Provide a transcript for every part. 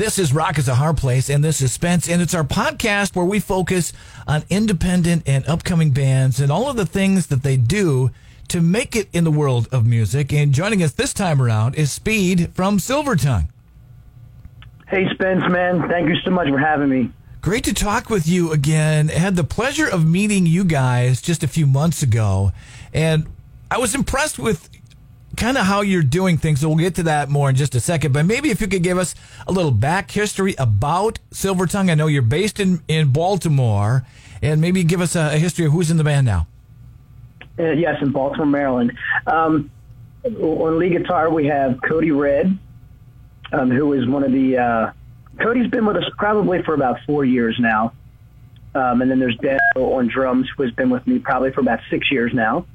This is Rock is a Hard Place, and this is Spence, and it's our podcast where we focus on independent and upcoming bands and all of the things that they do to make it in the world of music. And joining us this time around is Speed from Silvertung. Hey, Spence, man. Thank you so much for having me. Great to talk with you again. I had the pleasure of meeting you guys just a few months ago, and I was impressed with kind of how you're doing things. So we'll get to that more in just a second. But maybe if you could give us a little back history about Silvertung. I know you're based in, in Baltimore, and maybe give us a, a history of who's in the band now. Uh, yes, in Baltimore, Maryland. Um, on lead guitar, we have Cody Red, um, who is one of the. Uh, Cody's been with us probably for about four years now. Um, and then there's Dan on drums, who has been with me probably for about six years now.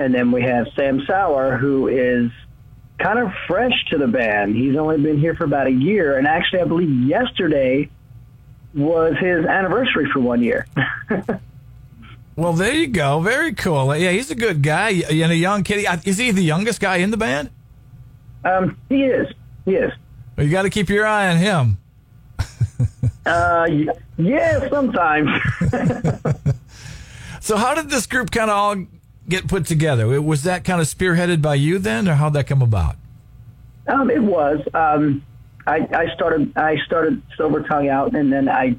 And then we have Sam Sauer, who is kind of fresh to the band. He's only been here for about a year. And actually, I believe yesterday was his anniversary for one year. well, there you go. Very cool. Yeah, he's a good guy. And a young kid. Is he the youngest guy in the band? Um, he is. He is. Well, you got to keep your eye on him. uh, yeah, sometimes. so, how did this group kind of all get put together? Was that kind of spearheaded by you then, or how'd that come about? Um, it was. Um, I, I started. I started Silvertung out, and then I,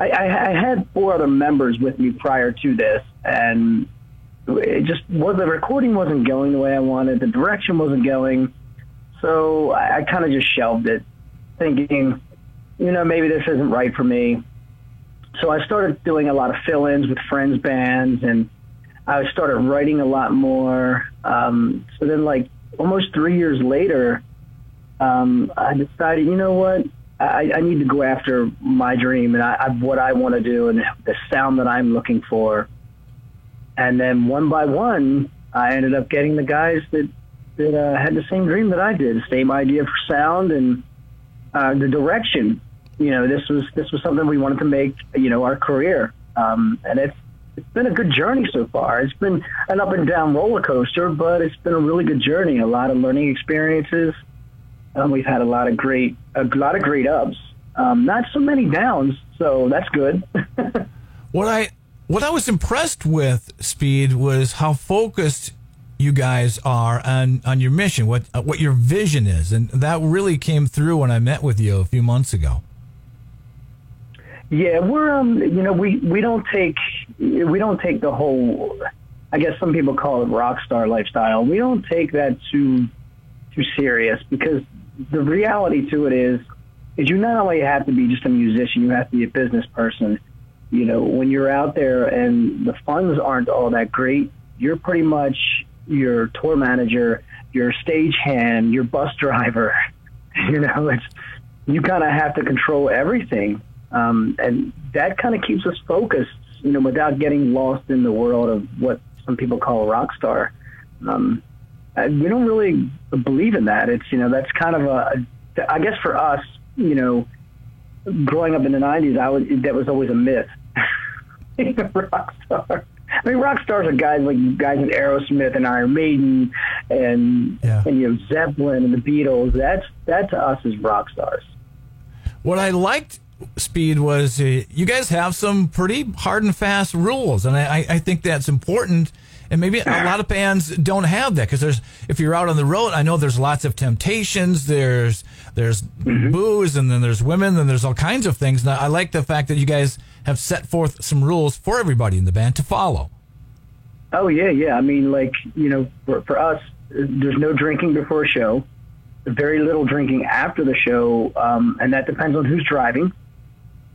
I, I had four other members with me prior to this, and it just was the recording wasn't going the way I wanted. The direction wasn't going, so I, I kind of just shelved it, thinking, you know, maybe this isn't right for me. So I started doing a lot of fill-ins with friends' bands and I started writing a lot more. Um, so then, like almost three years later, um, I decided, you know what, I, I need to go after my dream and I, I, what I want to do and the sound that I'm looking for. And then one by one, I ended up getting the guys that that uh, had the same dream that I did, the same idea for sound and uh, the direction. You know, this was this was something we wanted to make. You know, our career, um, and it's it's been a good journey so far. It's been an up and down roller coaster, but it's been a really good journey. A lot of learning experiences. Um, we've had a lot of great, a lot of great ups. Um, not so many downs, so that's good. what I what I was impressed with, Speed, was how focused you guys are on on your mission, what what your vision is, and that really came through when I met with you a few months ago. Yeah, we're um, you know, we we don't take we don't take the whole. I guess some people call it rock star lifestyle. We don't take that too too serious because the reality to it is is you not only have to be just a musician, you have to be a business person. You know, when you're out there and the funds aren't all that great, you're pretty much your tour manager, your stage hand, your bus driver. You know, it's you kind of have to control everything. Um, and that kind of keeps us focused, you know, without getting lost in the world of what some people call a rock star. Um, we don't really believe in that. It's, you know, that's kind of a, I guess for us, you know, growing up in the 90s, I was, that was always a myth. rock star. I mean, rock stars are guys like guys in Aerosmith and Iron Maiden and yeah. and you know Zeppelin and the Beatles. That's that to us is rock stars. What I liked speed was uh, you guys have some pretty hard and fast rules, and I, I think that's important. And maybe a lot of bands don't have that because there's if you're out on the road, I know there's lots of temptations. There's there's mm-hmm. booze, and then there's women, and there's all kinds of things. And I like the fact that you guys have set forth some rules for everybody in the band to follow. Oh yeah, yeah. I mean, like you know, for, for us, there's no drinking before a show. Very little drinking after the show, um, and that depends on who's driving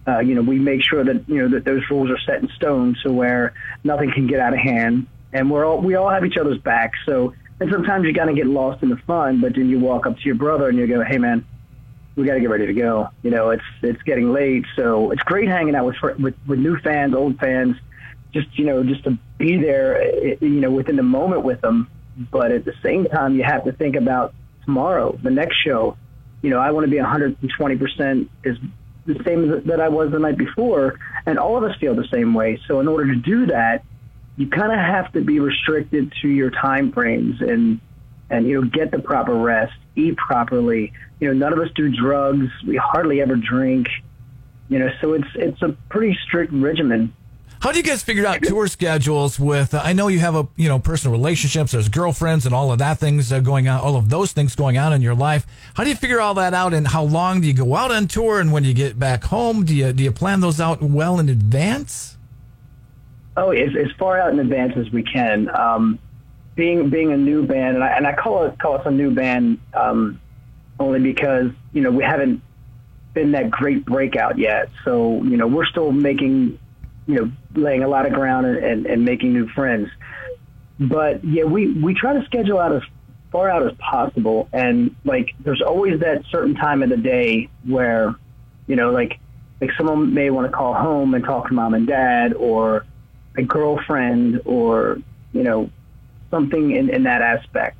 uh, you know, we make sure that you know that those rules are set in stone, so where nothing can get out of hand, and we're all we all have each other's back. So, and sometimes you kind of get lost in the fun, but then you walk up to your brother and you go, "Hey, man, we got to get ready to go." You know, it's it's getting late, so it's great hanging out with with, with new fans, old fans, just you know, just to be there, eh, you know, within the moment with them. But at the same time, you have to think about tomorrow, the next show. You know, I want to be 120 percent as the same that I was the night before, and all of us feel the same way. So in order to do that, you kind of have to be restricted to your time frames and and you know get the proper rest, eat properly, you know, none of us do drugs. We hardly ever drink. You know, so it's it's a pretty strict regimen. How do you guys figure out tour schedules? With uh, I know you have a you know personal relationships, there's girlfriends and all of that things uh, going on, all of those things going on in your life. How do you figure all that out? And how long do you go out on tour? And when you get back home, do you do you plan those out well in advance? Oh, as, as far out in advance as we can. Um, being being a new band, and I, and I call it call us a new band um, only because you know we haven't been that great breakout yet. So you know we're still making you know laying a lot of ground and, and, and making new friends. But yeah, we we try to schedule out as far out as possible, and like there's always that certain time of the day where you know like like someone may want to call home and talk to mom and dad or a girlfriend or you know something in, in that aspect.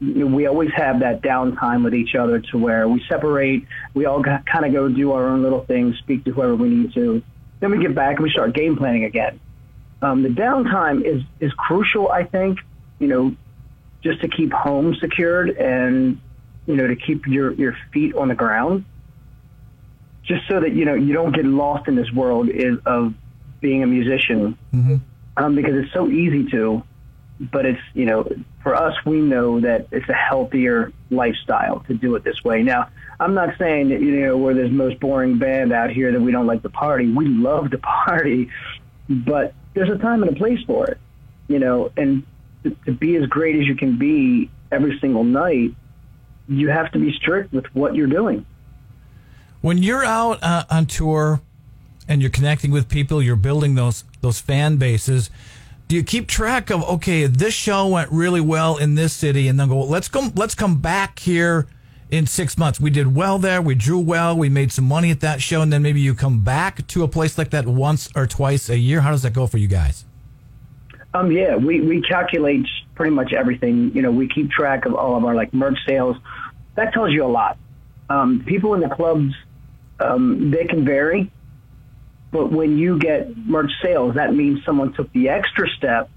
We always have that downtime with each other to where we separate. We all kind of go do our own little things, speak to whoever we need to. Then we get back and we start game planning again. Um, the downtime is is crucial, I think. You know, just to keep home secured and you know to keep your your feet on the ground, just so that you know you don't get lost in this world is, of being a musician, mm-hmm. um, because it's so easy to but it's you know for us we know that it's a healthier lifestyle to do it this way. Now i'm not saying that you know we're this most boring band out here that we don't like to party. We love to party but there's a time and a place for it you know and to, to be as great as you can be every single night you have to be strict with what you're doing. When you're out uh, on tour and you're connecting with people you're building those those fan bases do you keep track of okay this show went really well in this city and then go let's come let's come back here in six months. We did well there. We drew well. We made some money at that show. And then maybe you come back to a place like that once or twice a year. How does that go for you guys? Um yeah we we calculate pretty much everything. You know we keep track of all of our like merch sales. That tells you a lot. Um people in the clubs um they can vary but when you get merch sales, that means someone took the extra step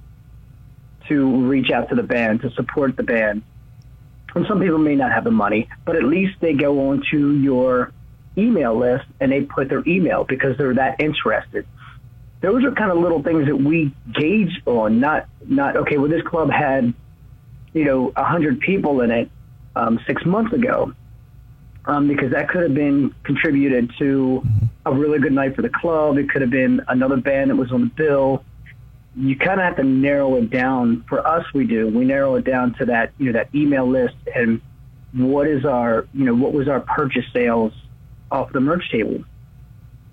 to reach out to the band, to support the band. And some people may not have the money, but at least they go onto your email list and they put their email because they're that interested. Those are kind of little things that we gauge on, not, not, okay, well, this club had, you know, a hundred people in it um, six months ago um, because that could have been contributed to a really good night for the club. It could have been another band that was on the bill. You kind of have to narrow it down. For us, we do. We narrow it down to that, you know, that email list and what is our, you know, what was our purchase sales off the merch table.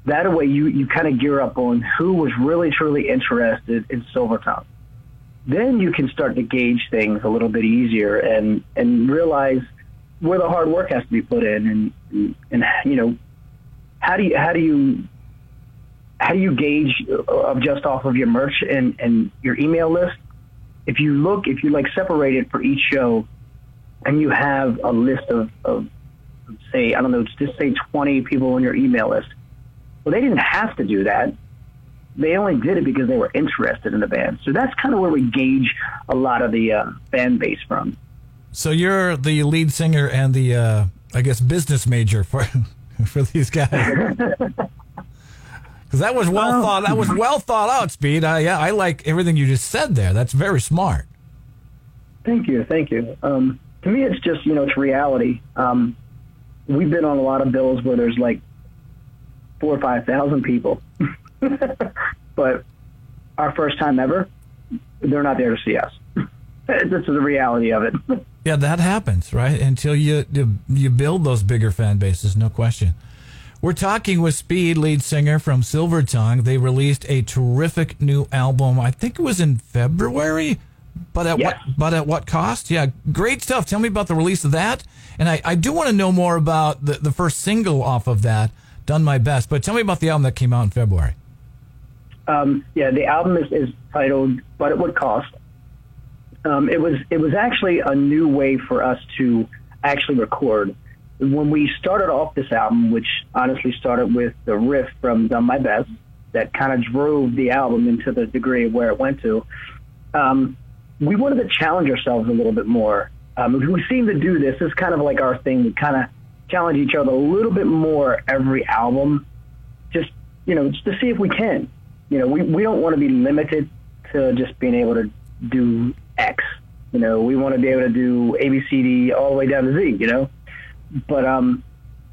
That way, you you kind of gear up on who was really truly interested in Silvertung. Then you can start to gauge things a little bit easier and and realize where the hard work has to be put in, and and you know, how do you how do you how do you gauge of just off of your merch and and your email list? If you look, if you like separate it for each show, and you have a list of of say I don't know, just say twenty people on your email list. Well, they didn't have to do that. They only did it because they were interested in the band. So that's kind of where we gauge a lot of the uh, fan base from. So you're the lead singer and the, uh, I guess, business major for for these guys. Because that was well thought. That was well thought out, Speed. Uh, yeah, I like everything you just said there. That's very smart. Thank you, thank you. Um, to me, it's just you know it's reality. Um, we've been on a lot of bills where there's like four or five thousand people, but our first time ever, they're not there to see us. this is the reality of it. Yeah, that happens, right? Until you, you build those bigger fan bases, no question. We're talking with Speed, lead singer from Silvertung. They released a terrific new album. I think it was in February, but at yes. what but at what cost? Yeah, great stuff. Tell me about the release of that, and I, I do want to know more about the the first single off of that. Done my best, but tell me about the album that came out in February. Um, yeah, the album is, is titled "But It Would Cost." Um, it was it was actually a new way for us to actually record. When we started off this album, which honestly started with the riff from "Done My Best," that kind of drove the album into the degree of where it went to. Um, we wanted to challenge ourselves a little bit more. Um, we seem to do this. It's kind of like our thing. We kind of challenge each other a little bit more every album, just you know, just to see if we can. You know, we we don't want to be limited to just being able to do. You know, we want to be able to do A, B, C, D all the way down to Z. You know, but um,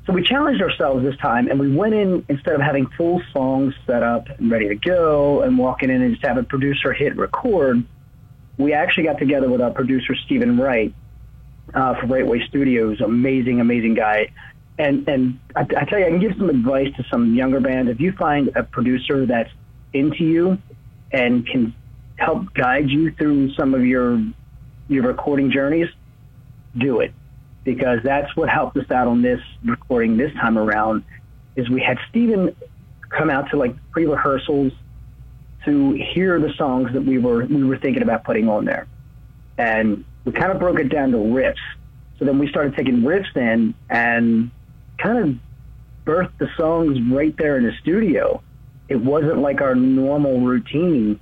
so we challenged ourselves this time, and we went in instead of having full songs set up and ready to go, and walking in and just have a producer hit record. We actually got together with our producer Stephen Wright uh, for Wright Way Studios. Amazing, amazing guy. And and I, I tell you, I can give some advice to some younger bands. If you find a producer that's into you and can help guide you through some of your your recording journeys, do it because that's what helped us out on this recording this time around. Is we had Steven come out to like pre-rehearsals to hear the songs that we were we were thinking about putting on there, and we kind of broke it down to riffs. So then we started taking riffs in and kind of birthed the songs right there in the studio. It wasn't like our normal routine,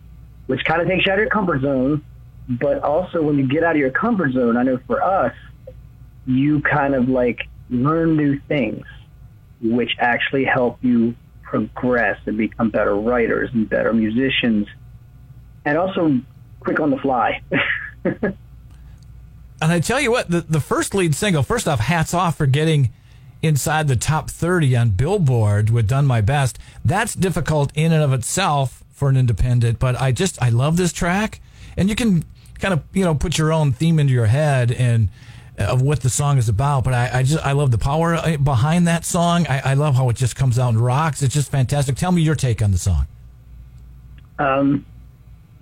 which kind of takes you out of your comfort zone. But also when you get out of your comfort zone, I know for us, you kind of like learn new things, which actually help you progress and become better writers and better musicians, and also quick on the fly. and I tell you what, the, the first lead single, first off, hats off for getting inside the top 30 on Billboard with Done My Best. That's difficult in and of itself for an independent, but I just, I love this track. And you can kind of, you know, put your own theme into your head and of what the song is about. But I, I just, I love the power uh, behind that song. I, I, love how it just comes out and rocks. It's just fantastic. Tell me your take on the song. Um,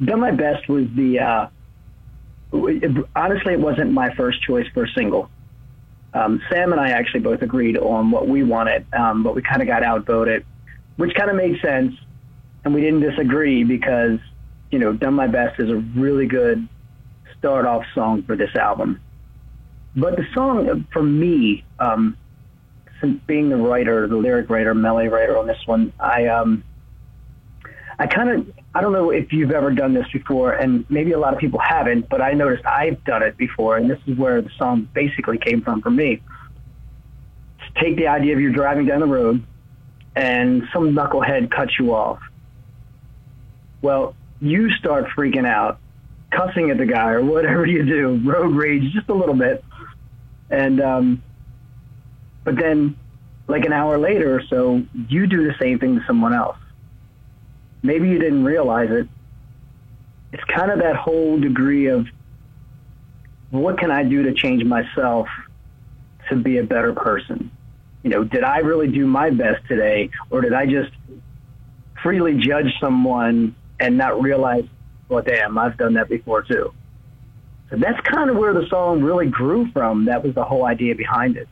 Done My Best was the, uh, it, honestly, it wasn't my first choice for a single. Um, Sam and I actually both agreed on what we wanted, um, but we kind of got outvoted, which kind of made sense. And we didn't disagree because, you know, Done My Best is a really good start off song for this album. But the song, for me, um, since being the writer, the lyric writer, melody writer on this one, I, um, I kind of, I don't know if you've ever done this before, and maybe a lot of people haven't, but I noticed I've done it before, and this is where the song basically came from for me. take the idea of you're driving down the road, and some knucklehead cuts you off. Well, you start freaking out, cussing at the guy or whatever you do, road rage just a little bit, and um, but then, like an hour later or so, you do the same thing to someone else. Maybe you didn't realize it. It's kind of that whole degree of what can I do to change myself to be a better person? You know, did I really do my best today, or did I just freely judge someone and not realize, well, damn, I've done that before too? So that's kind of where the song really grew from. That was the whole idea behind it.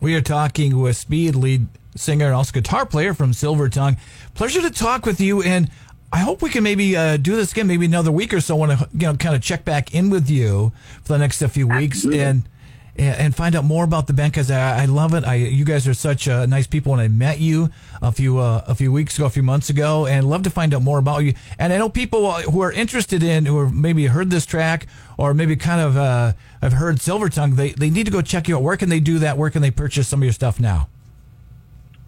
We are talking with Speed, lead singer and also guitar player from Silvertung. Pleasure to talk with you, and I hope we can maybe uh, do this again, maybe another week or so. I want to you know kind of check back in with you for the next few weeks Absolutely. and and find out more about the band because I, I, love it. I you guys are such uh, nice people, and I met you a few uh, a few weeks ago, a few months ago, and love to find out more about you. And I know people who are interested in who have maybe heard this track or maybe kind of uh, have heard Silvertung. They they need to go check you out. Where can they do that? Where can they purchase some of your stuff now?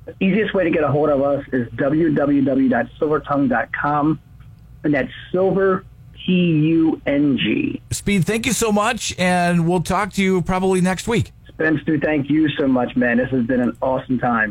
The easiest way to get a hold of us is www.silvertung.com, and that's silver T U N G. Speed, thank you so much, and we'll talk to you probably next week. Spencer, thank you so much, man. This has been an awesome time.